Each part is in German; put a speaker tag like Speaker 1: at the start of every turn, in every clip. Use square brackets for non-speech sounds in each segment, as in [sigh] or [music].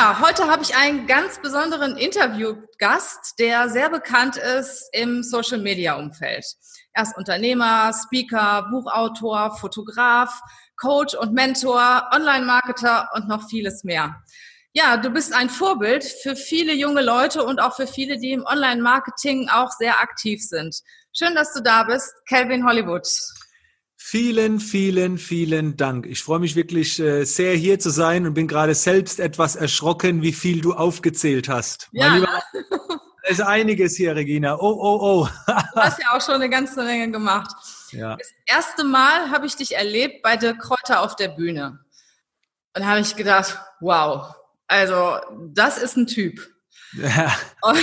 Speaker 1: Ja, heute habe ich einen ganz besonderen Interviewgast, der sehr bekannt ist im Social-Media-Umfeld. Er ist Unternehmer, Speaker, Buchautor, Fotograf, Coach und Mentor, Online-Marketer und noch vieles mehr. Ja, du bist ein Vorbild für viele junge Leute und auch für viele, die im Online-Marketing auch sehr aktiv sind. Schön, dass du da bist, Calvin Hollywood.
Speaker 2: Vielen, vielen, vielen Dank. Ich freue mich wirklich äh, sehr hier zu sein und bin gerade selbst etwas erschrocken, wie viel du aufgezählt hast.
Speaker 1: Ja.
Speaker 2: Lieber, es ist einiges hier, Regina. Oh, oh, oh.
Speaker 1: du hast ja auch schon eine ganze Menge gemacht. Ja. Das erste Mal habe ich dich erlebt bei der Kräuter auf der Bühne. Und habe ich gedacht, wow, also das ist ein Typ. Ja. [laughs] Und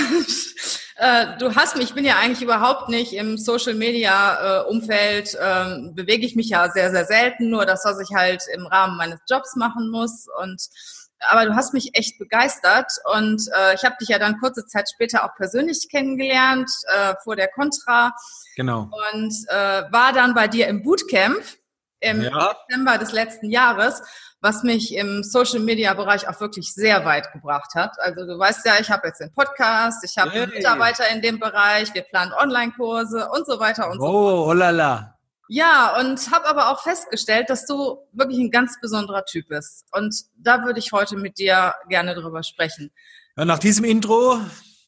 Speaker 1: äh, du hast mich, ich bin ja eigentlich überhaupt nicht im Social Media äh, Umfeld, äh, bewege ich mich ja sehr, sehr selten, nur das, was ich halt im Rahmen meines Jobs machen muss. Und aber du hast mich echt begeistert und äh, ich habe dich ja dann kurze Zeit später auch persönlich kennengelernt äh, vor der Contra.
Speaker 2: Genau.
Speaker 1: Und äh, war dann bei dir im Bootcamp im ja. Dezember des letzten Jahres was mich im Social Media Bereich auch wirklich sehr weit gebracht hat. Also du weißt ja, ich habe jetzt den Podcast, ich habe hey. Mitarbeiter in dem Bereich, wir planen Online-Kurse und so weiter und
Speaker 2: oh,
Speaker 1: so fort.
Speaker 2: Oh, lala.
Speaker 1: Ja, und habe aber auch festgestellt, dass du wirklich ein ganz besonderer Typ bist. Und da würde ich heute mit dir gerne drüber sprechen.
Speaker 2: Ja, nach diesem Intro,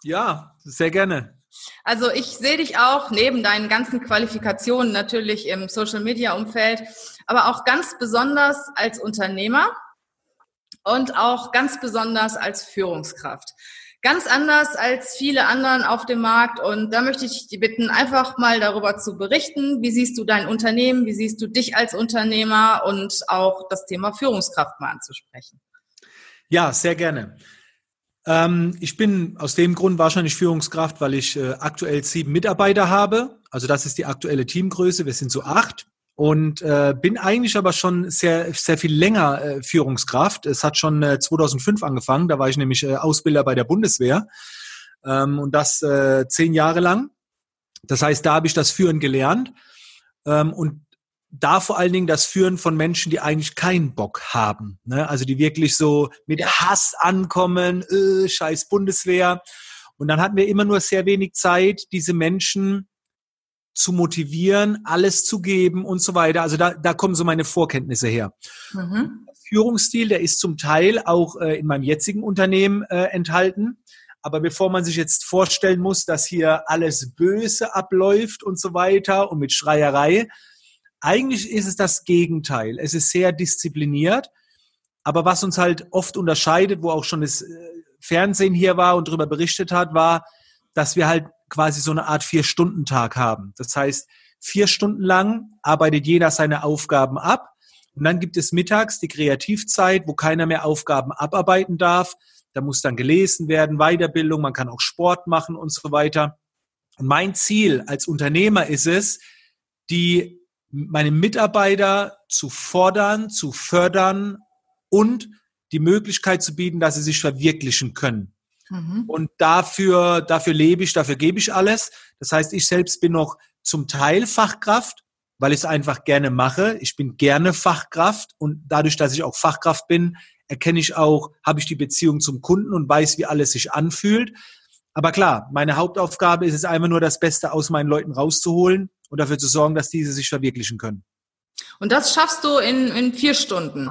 Speaker 2: ja, sehr gerne.
Speaker 1: Also ich sehe dich auch neben deinen ganzen Qualifikationen natürlich im Social-Media-Umfeld, aber auch ganz besonders als Unternehmer und auch ganz besonders als Führungskraft. Ganz anders als viele anderen auf dem Markt. Und da möchte ich dich bitten, einfach mal darüber zu berichten. Wie siehst du dein Unternehmen? Wie siehst du dich als Unternehmer? Und auch das Thema Führungskraft mal anzusprechen.
Speaker 2: Ja, sehr gerne. Ähm, ich bin aus dem Grund wahrscheinlich Führungskraft, weil ich äh, aktuell sieben Mitarbeiter habe. Also das ist die aktuelle Teamgröße. Wir sind so acht. Und äh, bin eigentlich aber schon sehr, sehr viel länger äh, Führungskraft. Es hat schon äh, 2005 angefangen. Da war ich nämlich äh, Ausbilder bei der Bundeswehr. Ähm, und das äh, zehn Jahre lang. Das heißt, da habe ich das Führen gelernt. Ähm, und da vor allen Dingen das Führen von Menschen, die eigentlich keinen Bock haben. Ne? Also die wirklich so mit Hass ankommen, äh, scheiß Bundeswehr. Und dann hatten wir immer nur sehr wenig Zeit, diese Menschen zu motivieren, alles zu geben und so weiter. Also da, da kommen so meine Vorkenntnisse her. Mhm. Führungsstil, der ist zum Teil auch äh, in meinem jetzigen Unternehmen äh, enthalten. Aber bevor man sich jetzt vorstellen muss, dass hier alles böse abläuft und so weiter und mit Schreierei, eigentlich ist es das Gegenteil. Es ist sehr diszipliniert. Aber was uns halt oft unterscheidet, wo auch schon das äh, Fernsehen hier war und darüber berichtet hat, war, dass wir halt quasi so eine Art Vier-Stunden-Tag haben. Das heißt, vier Stunden lang arbeitet jeder seine Aufgaben ab. Und dann gibt es mittags die Kreativzeit, wo keiner mehr Aufgaben abarbeiten darf. Da muss dann gelesen werden, Weiterbildung, man kann auch Sport machen und so weiter. Und mein Ziel als Unternehmer ist es, die meine Mitarbeiter zu fordern, zu fördern und die Möglichkeit zu bieten, dass sie sich verwirklichen können. Mhm. Und dafür, dafür lebe ich, dafür gebe ich alles. Das heißt, ich selbst bin noch zum Teil Fachkraft, weil ich es einfach gerne mache. Ich bin gerne Fachkraft und dadurch, dass ich auch Fachkraft bin, erkenne ich auch, habe ich die Beziehung zum Kunden und weiß, wie alles sich anfühlt. Aber klar, meine Hauptaufgabe ist es einfach nur, das Beste aus meinen Leuten rauszuholen und dafür zu sorgen, dass diese sich verwirklichen können.
Speaker 1: Und das schaffst du in, in vier Stunden?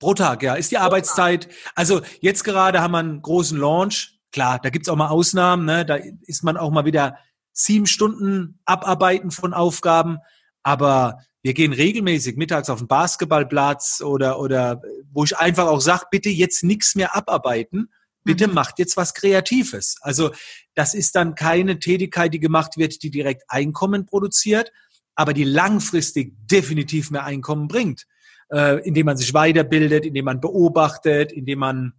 Speaker 2: Pro Tag, ja. Ist die Pro Arbeitszeit. Tag. Also jetzt gerade haben wir einen großen Launch. Klar, da gibt's auch mal Ausnahmen. Ne? Da ist man auch mal wieder sieben Stunden abarbeiten von Aufgaben. Aber wir gehen regelmäßig mittags auf den Basketballplatz oder, oder wo ich einfach auch sage, bitte jetzt nichts mehr abarbeiten. Bitte mhm. macht jetzt was Kreatives. Also das ist dann keine Tätigkeit, die gemacht wird, die direkt Einkommen produziert, aber die langfristig definitiv mehr Einkommen bringt. äh, indem man sich weiterbildet, indem man beobachtet, indem man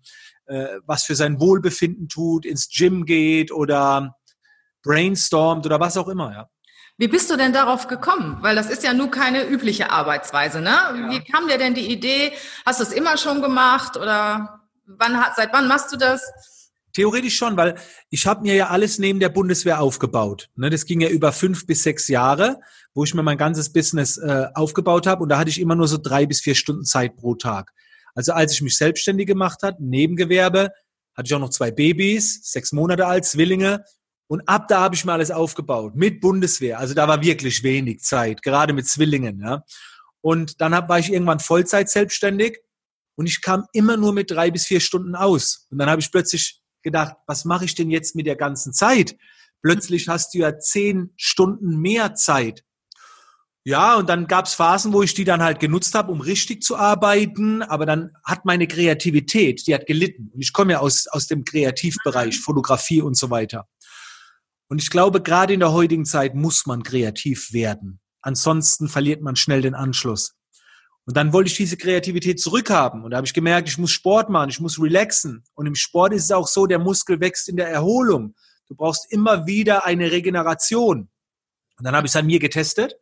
Speaker 2: äh, was für sein Wohlbefinden tut, ins Gym geht oder brainstormt oder was auch immer, ja.
Speaker 1: Wie bist du denn darauf gekommen? Weil das ist ja nur keine übliche Arbeitsweise, ne? Ja. Wie kam dir denn die Idee? Hast du es immer schon gemacht oder wann, seit wann machst du das?
Speaker 2: Theoretisch schon, weil ich habe mir ja alles neben der Bundeswehr aufgebaut. Ne, das ging ja über fünf bis sechs Jahre, wo ich mir mein ganzes Business äh, aufgebaut habe und da hatte ich immer nur so drei bis vier Stunden Zeit pro Tag. Also als ich mich selbstständig gemacht hat, Nebengewerbe, hatte ich auch noch zwei Babys, sechs Monate alt, Zwillinge und ab da habe ich mir alles aufgebaut mit Bundeswehr. Also da war wirklich wenig Zeit, gerade mit Zwillingen. Ja. Und dann war ich irgendwann Vollzeit selbstständig und ich kam immer nur mit drei bis vier Stunden aus. Und dann habe ich plötzlich gedacht, was mache ich denn jetzt mit der ganzen Zeit? Plötzlich hast du ja zehn Stunden mehr Zeit. Ja, und dann gab es Phasen, wo ich die dann halt genutzt habe, um richtig zu arbeiten, aber dann hat meine Kreativität, die hat gelitten. Und ich komme ja aus, aus dem Kreativbereich, Fotografie und so weiter. Und ich glaube, gerade in der heutigen Zeit muss man kreativ werden. Ansonsten verliert man schnell den Anschluss. Und dann wollte ich diese Kreativität zurückhaben. Und da habe ich gemerkt, ich muss Sport machen, ich muss relaxen. Und im Sport ist es auch so, der Muskel wächst in der Erholung. Du brauchst immer wieder eine Regeneration. Und dann habe ich es an mir getestet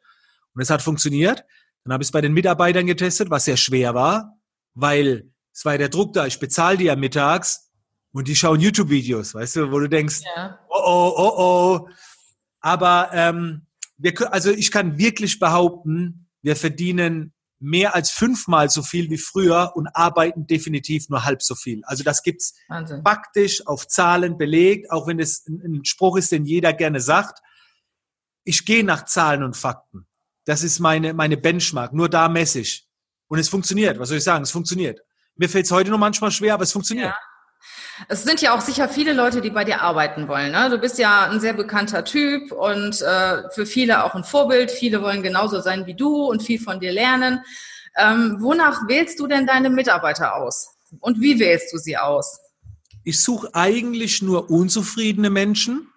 Speaker 2: und es hat funktioniert. Dann habe ich es bei den Mitarbeitern getestet, was sehr schwer war, weil es war ja der Druck da. Ich bezahle die ja mittags und die schauen YouTube-Videos, weißt du, wo du denkst, ja. oh oh, oh oh. Aber ähm, wir, also ich kann wirklich behaupten, wir verdienen mehr als fünfmal so viel wie früher und arbeiten definitiv nur halb so viel. Also das gibt's Wahnsinn. faktisch auf Zahlen belegt, auch wenn es ein Spruch ist, den jeder gerne sagt. Ich gehe nach Zahlen und Fakten. Das ist meine, meine Benchmark. Nur da messe ich. Und es funktioniert. Was soll ich sagen? Es funktioniert. Mir fällt es heute noch manchmal schwer, aber es funktioniert. Ja.
Speaker 1: Es sind ja auch sicher viele Leute, die bei dir arbeiten wollen. Ne? Du bist ja ein sehr bekannter Typ und äh, für viele auch ein Vorbild. Viele wollen genauso sein wie du und viel von dir lernen. Ähm, wonach wählst du denn deine Mitarbeiter aus? Und wie wählst du sie aus?
Speaker 2: Ich suche eigentlich nur unzufriedene Menschen.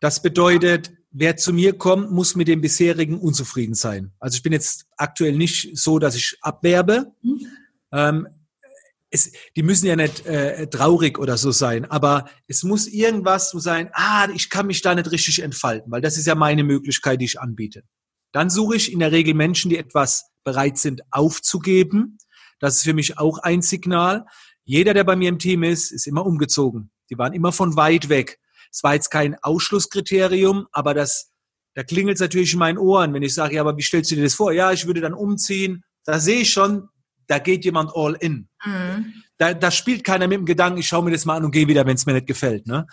Speaker 2: Das bedeutet, wer zu mir kommt, muss mit dem bisherigen unzufrieden sein. Also ich bin jetzt aktuell nicht so, dass ich abwerbe. Mhm. Ähm, es, die müssen ja nicht äh, traurig oder so sein, aber es muss irgendwas so sein, ah, ich kann mich da nicht richtig entfalten, weil das ist ja meine Möglichkeit, die ich anbiete. Dann suche ich in der Regel Menschen, die etwas bereit sind aufzugeben. Das ist für mich auch ein Signal. Jeder, der bei mir im Team ist, ist immer umgezogen. Die waren immer von weit weg. Es war jetzt kein Ausschlusskriterium, aber das, da klingelt es natürlich in meinen Ohren, wenn ich sage, ja, aber wie stellst du dir das vor? Ja, ich würde dann umziehen. Da sehe ich schon, da geht jemand all in. Mhm. Da, da spielt keiner mit dem Gedanken, ich schaue mir das mal an und gehe wieder, wenn es mir nicht gefällt. Ne?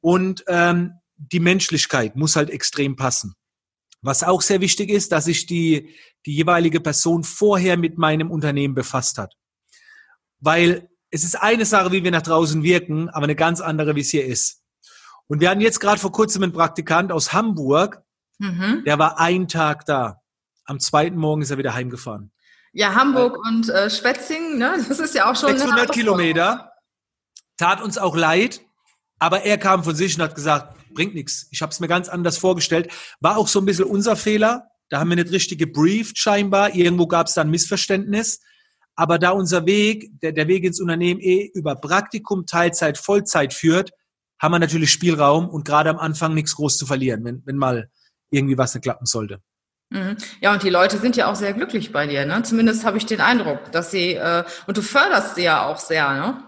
Speaker 2: Und ähm, die Menschlichkeit muss halt extrem passen. Was auch sehr wichtig ist, dass sich die, die jeweilige Person vorher mit meinem Unternehmen befasst hat. Weil es ist eine Sache, wie wir nach draußen wirken, aber eine ganz andere, wie es hier ist. Und wir hatten jetzt gerade vor kurzem einen Praktikant aus Hamburg, mhm. der war einen Tag da. Am zweiten Morgen ist er wieder heimgefahren.
Speaker 1: Ja, Hamburg äh, und äh, Schwetzing, ne? das ist ja auch schon
Speaker 2: 600 Kilometer. Tat uns auch leid, aber er kam von sich und hat gesagt, bringt nichts. Ich habe es mir ganz anders vorgestellt. War auch so ein bisschen unser Fehler. Da haben wir nicht richtig gebrieft scheinbar. Irgendwo gab es da ein Missverständnis. Aber da unser Weg, der, der Weg ins Unternehmen eh über Praktikum, Teilzeit, Vollzeit führt, haben wir natürlich Spielraum und gerade am Anfang nichts groß zu verlieren, wenn, wenn mal irgendwie was nicht klappen sollte.
Speaker 1: Mhm. Ja, und die Leute sind ja auch sehr glücklich bei dir, ne? Zumindest habe ich den Eindruck, dass sie, äh, und du förderst sie ja auch sehr, ne?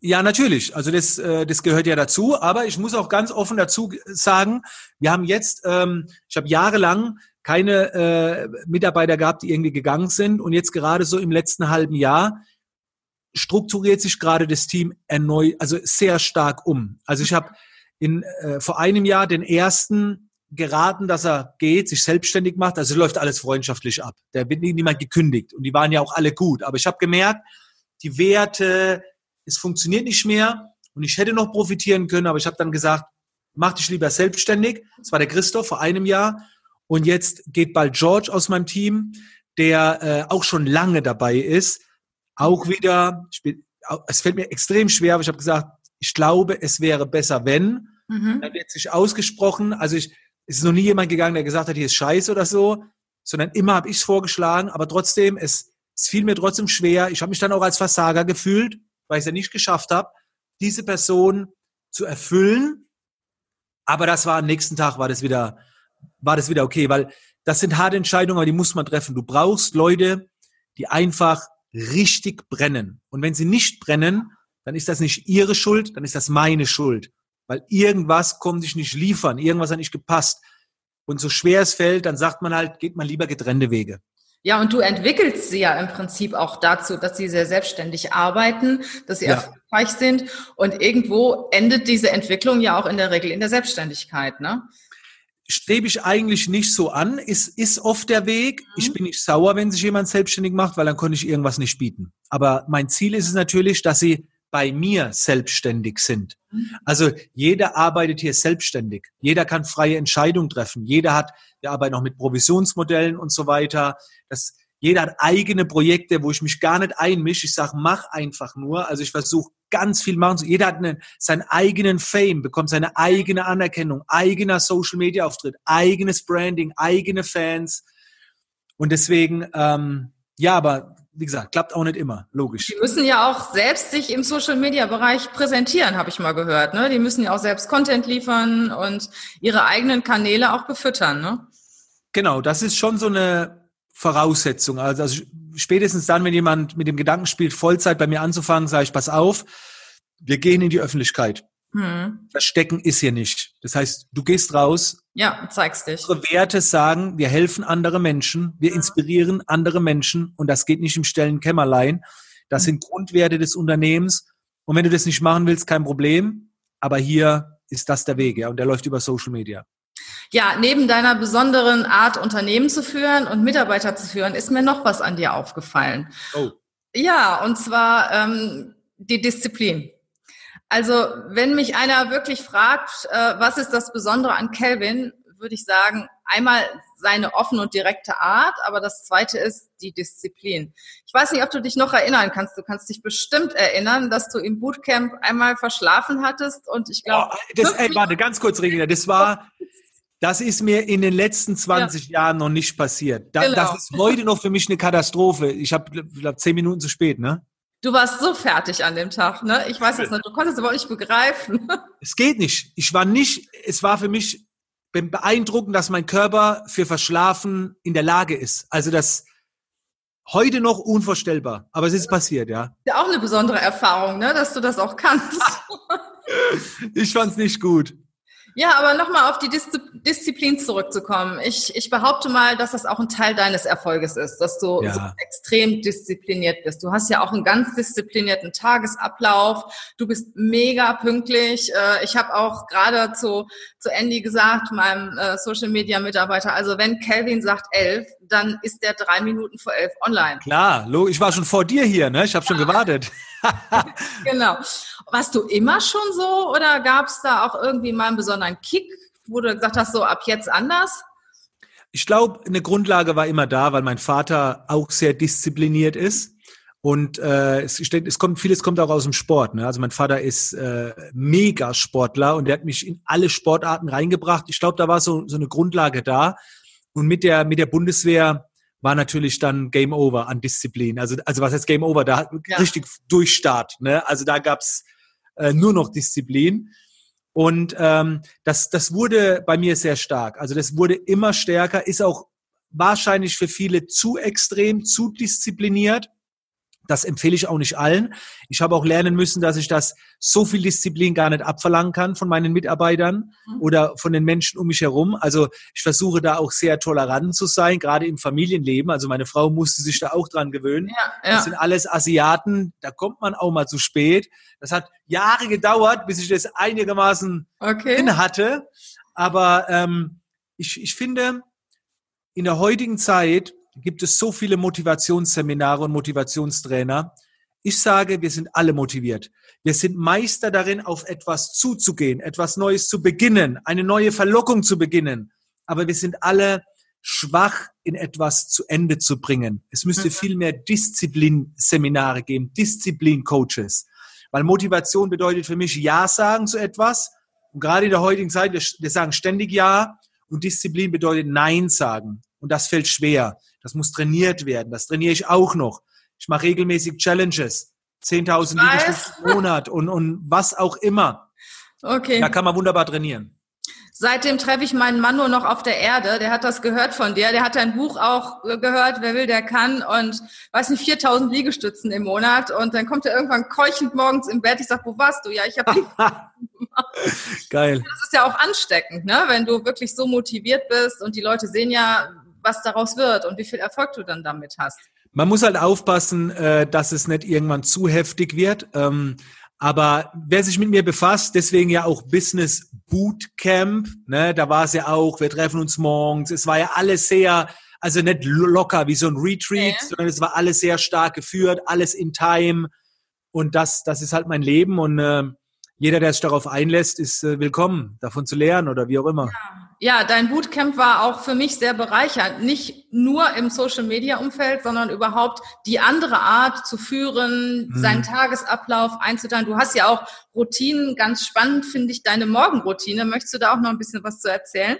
Speaker 2: Ja, natürlich. Also das, äh, das gehört ja dazu. Aber ich muss auch ganz offen dazu sagen, wir haben jetzt, ähm, ich habe jahrelang keine äh, Mitarbeiter gehabt, die irgendwie gegangen sind. Und jetzt gerade so im letzten halben Jahr strukturiert sich gerade das Team erneut, also sehr stark um. Also ich habe in äh, vor einem Jahr den ersten geraten, dass er geht, sich selbstständig macht. Also läuft alles freundschaftlich ab. Da wird niemand gekündigt. Und die waren ja auch alle gut. Aber ich habe gemerkt, die Werte, es funktioniert nicht mehr. Und ich hätte noch profitieren können, aber ich habe dann gesagt, mach dich lieber selbstständig. Das war der Christoph vor einem Jahr. Und jetzt geht bald George aus meinem Team, der äh, auch schon lange dabei ist. Auch wieder, bin, es fällt mir extrem schwer, aber ich habe gesagt, ich glaube, es wäre besser, wenn. Mhm. Dann wird sich ausgesprochen. Also ich, es ist noch nie jemand gegangen, der gesagt hat, hier ist Scheiße oder so, sondern immer habe ich es vorgeschlagen, aber trotzdem, es, Es fiel mir trotzdem schwer. Ich habe mich dann auch als Versager gefühlt, weil ich es ja nicht geschafft habe, diese Person zu erfüllen. Aber das war am nächsten Tag war das wieder, war das wieder okay, weil das sind harte Entscheidungen, aber die muss man treffen. Du brauchst Leute, die einfach richtig brennen. Und wenn sie nicht brennen, dann ist das nicht ihre Schuld, dann ist das meine Schuld. Weil irgendwas kommt sich nicht liefern, irgendwas hat nicht gepasst. Und so schwer es fällt, dann sagt man halt, geht man lieber getrennte Wege.
Speaker 1: Ja, und du entwickelst sie ja im Prinzip auch dazu, dass sie sehr selbstständig arbeiten, dass sie ja. erfolgreich sind. Und irgendwo endet diese Entwicklung ja auch in der Regel in der Selbstständigkeit, ne?
Speaker 2: strebe ich eigentlich nicht so an, ist, ist oft der Weg. Mhm. Ich bin nicht sauer, wenn sich jemand selbstständig macht, weil dann konnte ich irgendwas nicht bieten. Aber mein Ziel ist es natürlich, dass sie bei mir selbstständig sind. Mhm. Also jeder arbeitet hier selbstständig. Jeder kann freie Entscheidungen treffen. Jeder hat, wir arbeiten auch mit Provisionsmodellen und so weiter. Das, jeder hat eigene Projekte, wo ich mich gar nicht einmische. Ich sage, mach einfach nur. Also ich versuche ganz viel machen. Jeder hat einen, seinen eigenen Fame, bekommt seine eigene Anerkennung, eigener Social Media Auftritt, eigenes Branding, eigene Fans. Und deswegen, ähm, ja, aber wie gesagt, klappt auch nicht immer, logisch.
Speaker 1: Die müssen ja auch selbst sich im Social-Media-Bereich präsentieren, habe ich mal gehört. Ne? Die müssen ja auch selbst Content liefern und ihre eigenen Kanäle auch befüttern. Ne?
Speaker 2: Genau, das ist schon so eine Voraussetzung. Also, also spätestens dann, wenn jemand mit dem Gedanken spielt, Vollzeit bei mir anzufangen, sage ich, pass auf, wir gehen in die Öffentlichkeit. Hm. Verstecken ist hier nicht. Das heißt, du gehst raus.
Speaker 1: Ja, zeigst dich.
Speaker 2: Unsere Werte sagen, wir helfen andere Menschen, wir inspirieren andere Menschen und das geht nicht im stillen Kämmerlein. Das hm. sind Grundwerte des Unternehmens. Und wenn du das nicht machen willst, kein Problem. Aber hier ist das der Weg, ja, und der läuft über Social Media.
Speaker 1: Ja, neben deiner besonderen Art, Unternehmen zu führen und Mitarbeiter zu führen, ist mir noch was an dir aufgefallen. Oh. Ja, und zwar ähm, die Disziplin. Also wenn mich einer wirklich fragt, äh, was ist das Besondere an Kelvin, würde ich sagen, einmal seine offene und direkte Art, aber das zweite ist die Disziplin. Ich weiß nicht, ob du dich noch erinnern kannst. Du kannst dich bestimmt erinnern, dass du im Bootcamp einmal verschlafen hattest und ich glaube.
Speaker 2: Oh, warte, ganz kurz, Regina, das war, das ist mir in den letzten 20 ja. Jahren noch nicht passiert. Da, genau. Das ist heute noch für mich eine Katastrophe. Ich habe, glaube zehn Minuten zu spät, ne?
Speaker 1: Du warst so fertig an dem Tag, ne? Ich weiß es nicht, du konntest es aber nicht begreifen. [laughs]
Speaker 2: Es geht nicht. Ich war nicht, es war für mich beeindruckend, dass mein Körper für Verschlafen in der Lage ist. Also das heute noch unvorstellbar. Aber es ist passiert, ja.
Speaker 1: Ja, auch eine besondere Erfahrung, ne? Dass du das auch kannst. [laughs]
Speaker 2: ich fand's nicht gut.
Speaker 1: Ja, aber nochmal auf die Disziplin zurückzukommen. Ich, ich behaupte mal, dass das auch ein Teil deines Erfolges ist, dass du ja. so extrem diszipliniert bist. Du hast ja auch einen ganz disziplinierten Tagesablauf. Du bist mega pünktlich. Äh, ich habe auch gerade zu, zu Andy gesagt, meinem äh, Social Media Mitarbeiter, also wenn Kelvin sagt elf, dann ist der drei Minuten vor elf online.
Speaker 2: Klar, ich war schon vor dir hier, ne? Ich habe schon [laughs] gewartet. [laughs]
Speaker 1: genau. Warst du immer schon so oder gab es da auch irgendwie mal einen besonderen Kick, wo du gesagt hast, so ab jetzt anders?
Speaker 2: Ich glaube, eine Grundlage war immer da, weil mein Vater auch sehr diszipliniert ist. Und äh, es, es kommt vieles kommt auch aus dem Sport. Ne? Also mein Vater ist äh, mega Sportler und der hat mich in alle Sportarten reingebracht. Ich glaube, da war so, so eine Grundlage da. Und mit der mit der Bundeswehr war natürlich dann Game Over an Disziplin. Also, also was heißt Game Over? Da ja. richtig Durchstart. Ne? Also da gab's äh, nur noch Disziplin. Und ähm, das, das wurde bei mir sehr stark. Also das wurde immer stärker, ist auch wahrscheinlich für viele zu extrem, zu diszipliniert. Das empfehle ich auch nicht allen. Ich habe auch lernen müssen, dass ich das so viel Disziplin gar nicht abverlangen kann von meinen Mitarbeitern mhm. oder von den Menschen um mich herum. Also ich versuche da auch sehr tolerant zu sein, gerade im Familienleben. Also meine Frau musste sich da auch dran gewöhnen. Ja, ja. Das sind alles Asiaten, da kommt man auch mal zu spät. Das hat Jahre gedauert, bis ich das einigermaßen okay. hatte. Aber ähm, ich, ich finde, in der heutigen Zeit gibt es so viele Motivationsseminare und Motivationstrainer. Ich sage, wir sind alle motiviert. Wir sind Meister darin, auf etwas zuzugehen, etwas Neues zu beginnen, eine neue Verlockung zu beginnen. Aber wir sind alle schwach in etwas zu Ende zu bringen. Es müsste mhm. viel mehr Disziplinseminare geben, Disziplincoaches. Weil Motivation bedeutet für mich Ja sagen zu etwas. Und gerade in der heutigen Zeit, wir, wir sagen ständig Ja. Und Disziplin bedeutet Nein sagen. Und das fällt schwer. Das muss trainiert werden. Das trainiere ich auch noch. Ich mache regelmäßig Challenges. 10.000 Liegestütze im Monat und, und was auch immer. Okay. Da kann man wunderbar trainieren.
Speaker 1: Seitdem treffe ich meinen Mann nur noch auf der Erde. Der hat das gehört von dir. Der hat dein Buch auch gehört, wer will, der kann. Und weiß nicht, 4000 Liegestützen im Monat. Und dann kommt er irgendwann keuchend morgens im Bett. Ich sage, wo warst du? Ja, ich habe [laughs] [laughs]
Speaker 2: Geil.
Speaker 1: Das ist ja auch ansteckend, ne? wenn du wirklich so motiviert bist und die Leute sehen ja, was daraus wird und wie viel Erfolg du dann damit hast.
Speaker 2: Man muss halt aufpassen, äh, dass es nicht irgendwann zu heftig wird. Ähm, aber wer sich mit mir befasst, deswegen ja auch Business Bootcamp, ne, da war es ja auch, wir treffen uns morgens, es war ja alles sehr, also nicht locker wie so ein Retreat, ja. sondern es war alles sehr stark geführt, alles in Time und das, das ist halt mein Leben und äh, jeder, der sich darauf einlässt, ist äh, willkommen, davon zu lernen oder wie auch immer.
Speaker 1: Ja. Ja, dein Bootcamp war auch für mich sehr bereichernd. Nicht nur im Social-Media-Umfeld, sondern überhaupt die andere Art zu führen, mhm. seinen Tagesablauf einzuteilen. Du hast ja auch Routinen. Ganz spannend finde ich deine Morgenroutine. Möchtest du da auch noch ein bisschen was zu erzählen?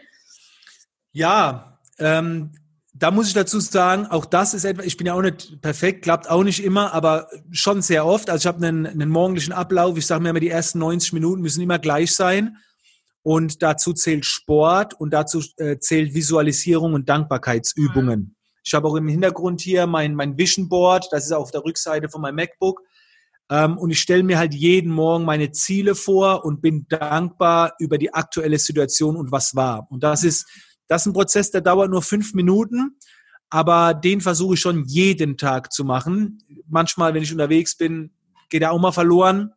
Speaker 2: Ja, ähm, da muss ich dazu sagen, auch das ist etwas, ich bin ja auch nicht perfekt, klappt auch nicht immer, aber schon sehr oft. Also ich habe einen, einen morgendlichen Ablauf. Ich sage mir immer, die ersten 90 Minuten müssen immer gleich sein. Und dazu zählt Sport und dazu äh, zählt Visualisierung und Dankbarkeitsübungen. Mhm. Ich habe auch im Hintergrund hier mein, mein Vision Board, das ist auf der Rückseite von meinem MacBook. Ähm, und ich stelle mir halt jeden Morgen meine Ziele vor und bin dankbar über die aktuelle Situation und was war. Und das ist, das ist ein Prozess, der dauert nur fünf Minuten, aber den versuche ich schon jeden Tag zu machen. Manchmal, wenn ich unterwegs bin, geht er auch mal verloren.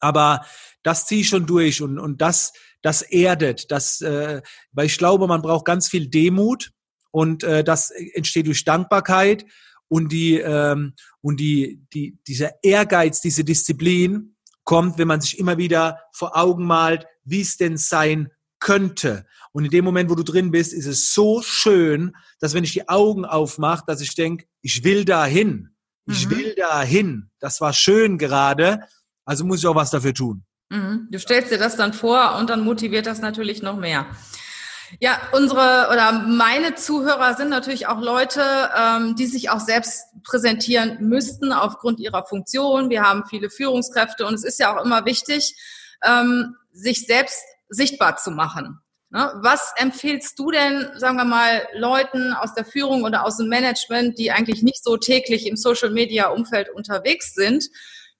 Speaker 2: Aber das ziehe ich schon durch und, und das, das erdet, das, äh, weil ich glaube, man braucht ganz viel Demut und äh, das entsteht durch Dankbarkeit und die ähm, und die, die dieser Ehrgeiz, diese Disziplin kommt, wenn man sich immer wieder vor Augen malt, wie es denn sein könnte. Und in dem Moment, wo du drin bist, ist es so schön, dass wenn ich die Augen aufmache, dass ich denke, ich will dahin. Ich mhm. will dahin. Das war schön gerade. Also muss ich auch was dafür tun.
Speaker 1: Mhm. Du stellst dir das dann vor und dann motiviert das natürlich noch mehr. Ja, unsere oder meine Zuhörer sind natürlich auch Leute, ähm, die sich auch selbst präsentieren müssten aufgrund ihrer Funktion. Wir haben viele Führungskräfte und es ist ja auch immer wichtig, ähm, sich selbst sichtbar zu machen. Ne? Was empfiehlst du denn, sagen wir mal, Leuten aus der Führung oder aus dem Management, die eigentlich nicht so täglich im Social-Media-Umfeld unterwegs sind?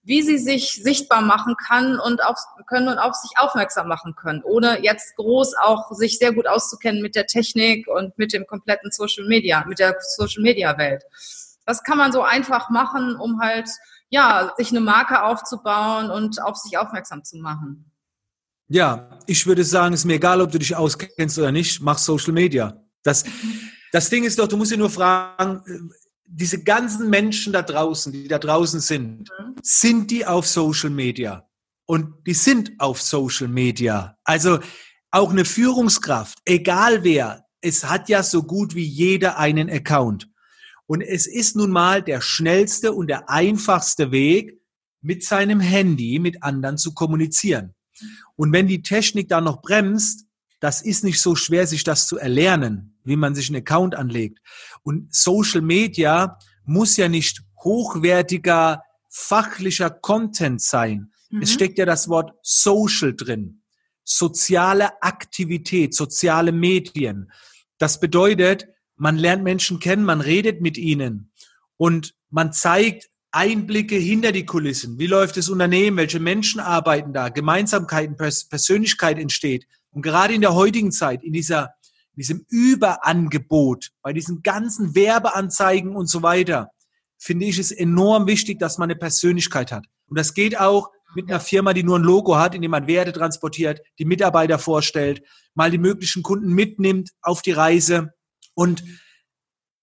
Speaker 1: wie sie sich sichtbar machen kann und auf, können und auf sich aufmerksam machen können, ohne jetzt groß auch sich sehr gut auszukennen mit der Technik und mit dem kompletten Social Media, mit der Social Media Welt. Was kann man so einfach machen, um halt, ja, sich eine Marke aufzubauen und auf sich aufmerksam zu machen?
Speaker 2: Ja, ich würde sagen, es ist mir egal, ob du dich auskennst oder nicht, mach Social Media. Das, das Ding ist doch, du musst dir nur fragen, diese ganzen Menschen da draußen, die da draußen sind, sind die auf Social Media? Und die sind auf Social Media. Also auch eine Führungskraft, egal wer, es hat ja so gut wie jeder einen Account. Und es ist nun mal der schnellste und der einfachste Weg, mit seinem Handy mit anderen zu kommunizieren. Und wenn die Technik da noch bremst, das ist nicht so schwer, sich das zu erlernen, wie man sich einen Account anlegt. Und Social Media muss ja nicht hochwertiger, fachlicher Content sein. Mhm. Es steckt ja das Wort Social drin. Soziale Aktivität, soziale Medien. Das bedeutet, man lernt Menschen kennen, man redet mit ihnen und man zeigt Einblicke hinter die Kulissen. Wie läuft das Unternehmen? Welche Menschen arbeiten da? Gemeinsamkeiten, Persönlichkeit entsteht. Und gerade in der heutigen Zeit, in dieser, diesem Überangebot, bei diesen ganzen Werbeanzeigen und so weiter, finde ich es enorm wichtig, dass man eine Persönlichkeit hat. Und das geht auch mit einer Firma, die nur ein Logo hat, in dem man Werte transportiert, die Mitarbeiter vorstellt, mal die möglichen Kunden mitnimmt auf die Reise. Und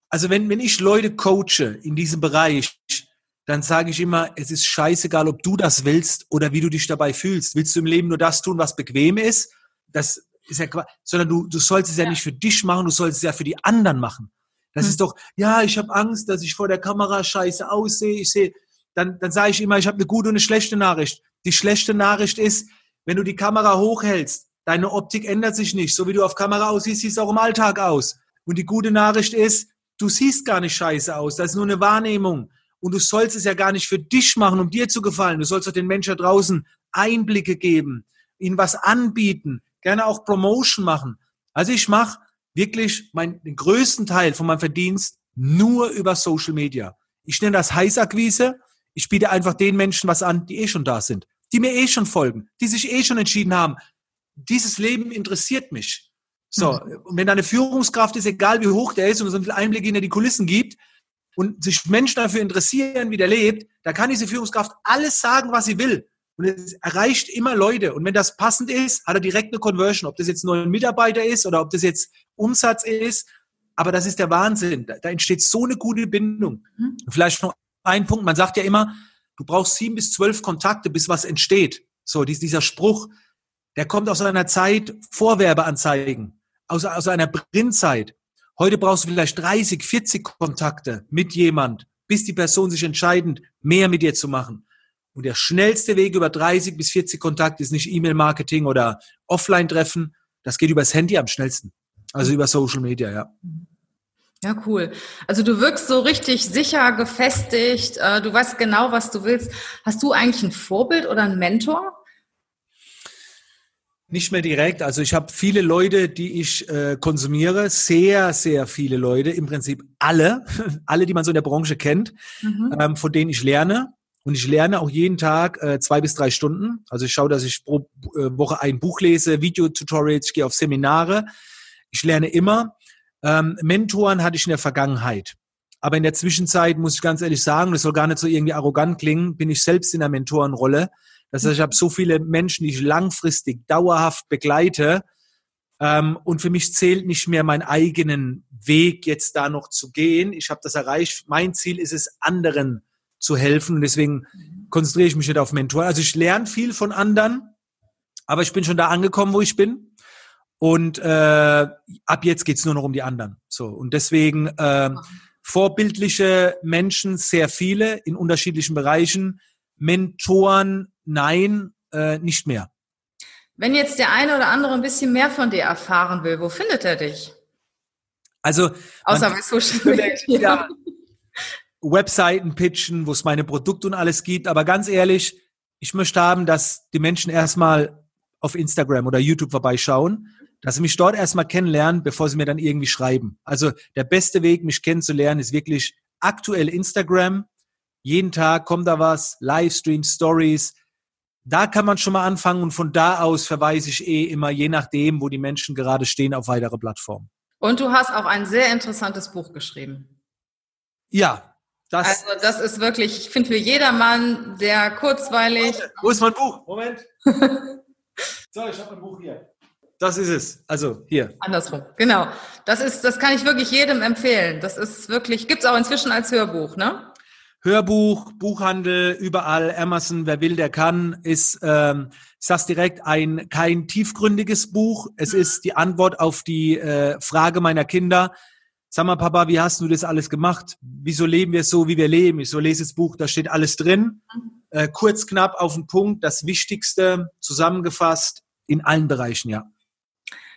Speaker 2: also wenn, wenn ich Leute coache in diesem Bereich, dann sage ich immer, es ist scheißegal, ob du das willst oder wie du dich dabei fühlst. Willst du im Leben nur das tun, was bequem ist? das ist ja sondern du, du sollst es ja, ja, nicht für dich machen, du sollst es ja für die anderen machen. Das hm. ist doch, ja, ich habe Angst, dass ich vor der Kamera scheiße aussehe. Ich sehe, dann, dann sage ich immer, ich habe eine gute und eine schlechte Nachricht. Die schlechte Nachricht ist, wenn du die Kamera hochhältst, deine Optik ändert sich nicht. So wie du auf Kamera aussiehst, siehst du auch im Alltag aus. Und die gute Nachricht ist, du siehst gar nicht scheiße aus. Das ist nur eine Wahrnehmung. Und du sollst es ja gar nicht für dich machen, um dir zu gefallen. Du sollst auch den Menschen draußen Einblicke geben, ihnen was anbieten, gerne auch Promotion machen. Also ich mache wirklich mein, den größten Teil von meinem Verdienst nur über Social Media. Ich nenne das Heißakquise. Ich biete einfach den Menschen was an, die eh schon da sind, die mir eh schon folgen, die sich eh schon entschieden haben, dieses Leben interessiert mich. So, mhm. und wenn da eine Führungskraft ist, egal wie hoch der ist und so viel Einblick in die Kulissen gibt und sich Menschen dafür interessieren, wie der lebt, da kann diese Führungskraft alles sagen, was sie will. Und es erreicht immer Leute. Und wenn das passend ist, hat er direkt eine Conversion. Ob das jetzt nur ein Mitarbeiter ist oder ob das jetzt Umsatz ist. Aber das ist der Wahnsinn. Da, entsteht so eine gute Bindung. Mhm. Vielleicht noch ein Punkt. Man sagt ja immer, du brauchst sieben bis zwölf Kontakte, bis was entsteht. So, dieser Spruch, der kommt aus einer Zeit vor Werbeanzeigen, aus, aus einer Printzeit. Heute brauchst du vielleicht 30, 40 Kontakte mit jemand, bis die Person sich entscheidet, mehr mit dir zu machen. Und der schnellste Weg über 30 bis 40 Kontakte ist nicht E-Mail-Marketing oder Offline-Treffen. Das geht übers Handy am schnellsten. Also über Social Media, ja.
Speaker 1: Ja, cool. Also du wirkst so richtig sicher, gefestigt. Äh, du weißt genau, was du willst. Hast du eigentlich ein Vorbild oder einen Mentor?
Speaker 2: Nicht mehr direkt. Also ich habe viele Leute, die ich äh, konsumiere, sehr, sehr viele Leute, im Prinzip alle, [laughs] alle, die man so in der Branche kennt, mhm. ähm, von denen ich lerne. Und ich lerne auch jeden Tag äh, zwei bis drei Stunden. Also ich schaue, dass ich pro äh, Woche ein Buch lese, Videotutorials, ich gehe auf Seminare. Ich lerne immer. Ähm, Mentoren hatte ich in der Vergangenheit. Aber in der Zwischenzeit muss ich ganz ehrlich sagen, das soll gar nicht so irgendwie arrogant klingen, bin ich selbst in der Mentorenrolle. Das heißt, ich habe so viele Menschen, die ich langfristig, dauerhaft begleite. Ähm, und für mich zählt nicht mehr meinen eigenen Weg jetzt da noch zu gehen. Ich habe das erreicht. Mein Ziel ist es, anderen zu helfen. Und deswegen konzentriere ich mich nicht auf Mentoren. Also ich lerne viel von anderen, aber ich bin schon da angekommen, wo ich bin. Und äh, ab jetzt geht's nur noch um die anderen. So und deswegen äh, vorbildliche Menschen, sehr viele in unterschiedlichen Bereichen. Mentoren nein, äh, nicht mehr.
Speaker 1: Wenn jetzt der eine oder andere ein bisschen mehr von dir erfahren will, wo findet er dich?
Speaker 2: Also
Speaker 1: außer bei Social [laughs] Media.
Speaker 2: Webseiten pitchen, wo es meine Produkte und alles gibt. Aber ganz ehrlich, ich möchte haben, dass die Menschen erstmal auf Instagram oder YouTube vorbeischauen, dass sie mich dort erstmal kennenlernen, bevor sie mir dann irgendwie schreiben. Also der beste Weg, mich kennenzulernen, ist wirklich aktuell Instagram. Jeden Tag kommt da was, Livestreams, Stories, da kann man schon mal anfangen und von da aus verweise ich eh immer, je nachdem, wo die Menschen gerade stehen, auf weitere Plattformen.
Speaker 1: Und du hast auch ein sehr interessantes Buch geschrieben.
Speaker 2: Ja.
Speaker 1: Das also das ist wirklich, ich finde für jedermann sehr kurzweilig.
Speaker 2: Wo ist mein Buch? Moment. [laughs] so, ich habe ein Buch hier. Das ist es. Also hier.
Speaker 1: Andersrum. Genau. Das ist, das kann ich wirklich jedem empfehlen. Das ist wirklich, gibt es auch inzwischen als Hörbuch, ne?
Speaker 2: Hörbuch, Buchhandel, überall, Amazon, wer will, der kann, ist, ähm, ich sag's direkt, ein kein tiefgründiges Buch. Es mhm. ist die Antwort auf die äh, Frage meiner Kinder. Sag mal, Papa, wie hast du das alles gemacht? Wieso leben wir so, wie wir leben? Ich so lese das Buch, da steht alles drin. Mhm. Äh, kurz, knapp, auf den Punkt, das Wichtigste zusammengefasst in allen Bereichen, ja.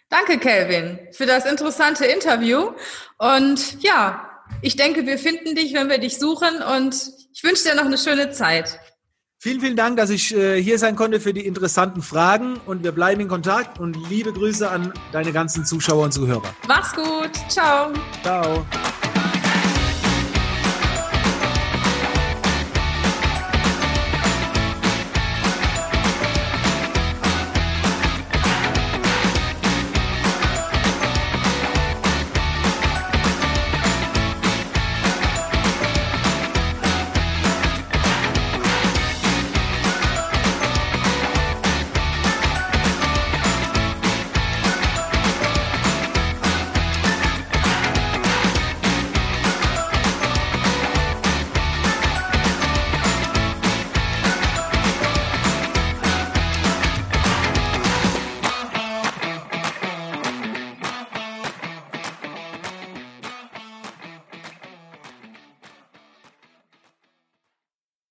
Speaker 1: Danke, Kelvin, für das interessante Interview. Und ja, ich denke, wir finden dich, wenn wir dich suchen und ich wünsche dir noch eine schöne Zeit.
Speaker 2: Vielen, vielen Dank, dass ich äh, hier sein konnte für die interessanten Fragen und wir bleiben in Kontakt und liebe Grüße an deine ganzen Zuschauer und Zuhörer.
Speaker 1: Mach's gut. Ciao.
Speaker 2: Ciao.